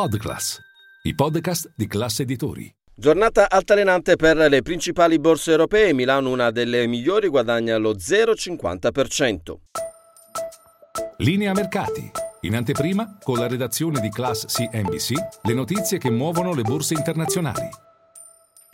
Podclass, i podcast di classe editori. Giornata altalenante per le principali borse europee. Milano, una delle migliori, guadagna lo 0,50%. Linea mercati. In anteprima, con la redazione di Class CNBC, le notizie che muovono le borse internazionali.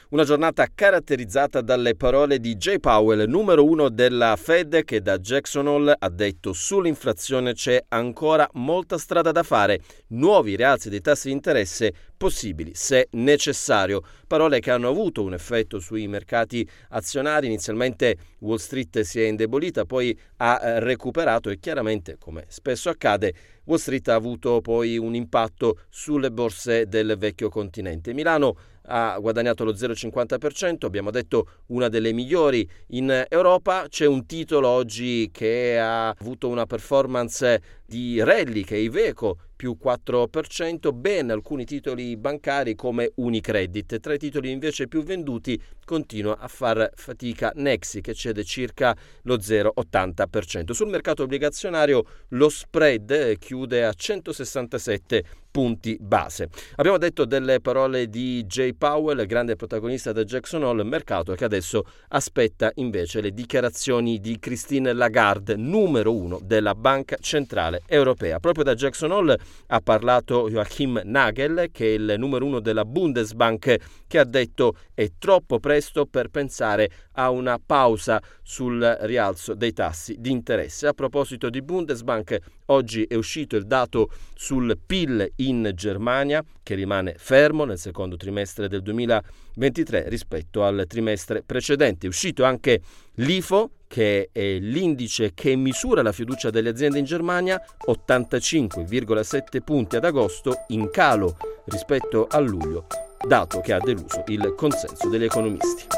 Una giornata caratterizzata dalle parole di Jay Powell, numero uno della Fed, che da Jackson Hole ha detto sull'inflazione c'è ancora molta strada da fare, nuovi rialzi dei tassi di interesse possibili se necessario. Parole che hanno avuto un effetto sui mercati azionari. Inizialmente Wall Street si è indebolita, poi ha eh, recuperato e chiaramente, come spesso accade, Wall Street ha avuto poi un impatto sulle borse del vecchio continente. Milano ha guadagnato lo 0,50%, abbiamo detto una delle migliori in Europa. C'è un titolo oggi che ha avuto una performance di rally che è Iveco più 4%, ben alcuni titoli bancari come Unicredit. Tra i titoli invece più venduti continua a far fatica Nexi che cede circa lo 0,80%. Sul mercato obbligazionario lo spread chiude a 167 punti base. Abbiamo detto delle parole di Jay Powell, grande protagonista del Jackson Hole, mercato che adesso aspetta invece le dichiarazioni di Christine Lagarde, numero uno della Banca Centrale Europea. Proprio da Jackson Hole ha parlato Joachim Nagel, che è il numero uno della Bundesbank, che ha detto è troppo presto per pensare a una pausa sul rialzo dei tassi di interesse. A proposito di Bundesbank, oggi è uscito il dato sul PIL in Germania, che rimane fermo nel secondo trimestre del 2023 rispetto al trimestre precedente. È uscito anche l'IFO, che è l'indice che misura la fiducia delle aziende in Germania, 85,7 punti ad agosto, in calo rispetto a luglio, dato che ha deluso il consenso degli economisti.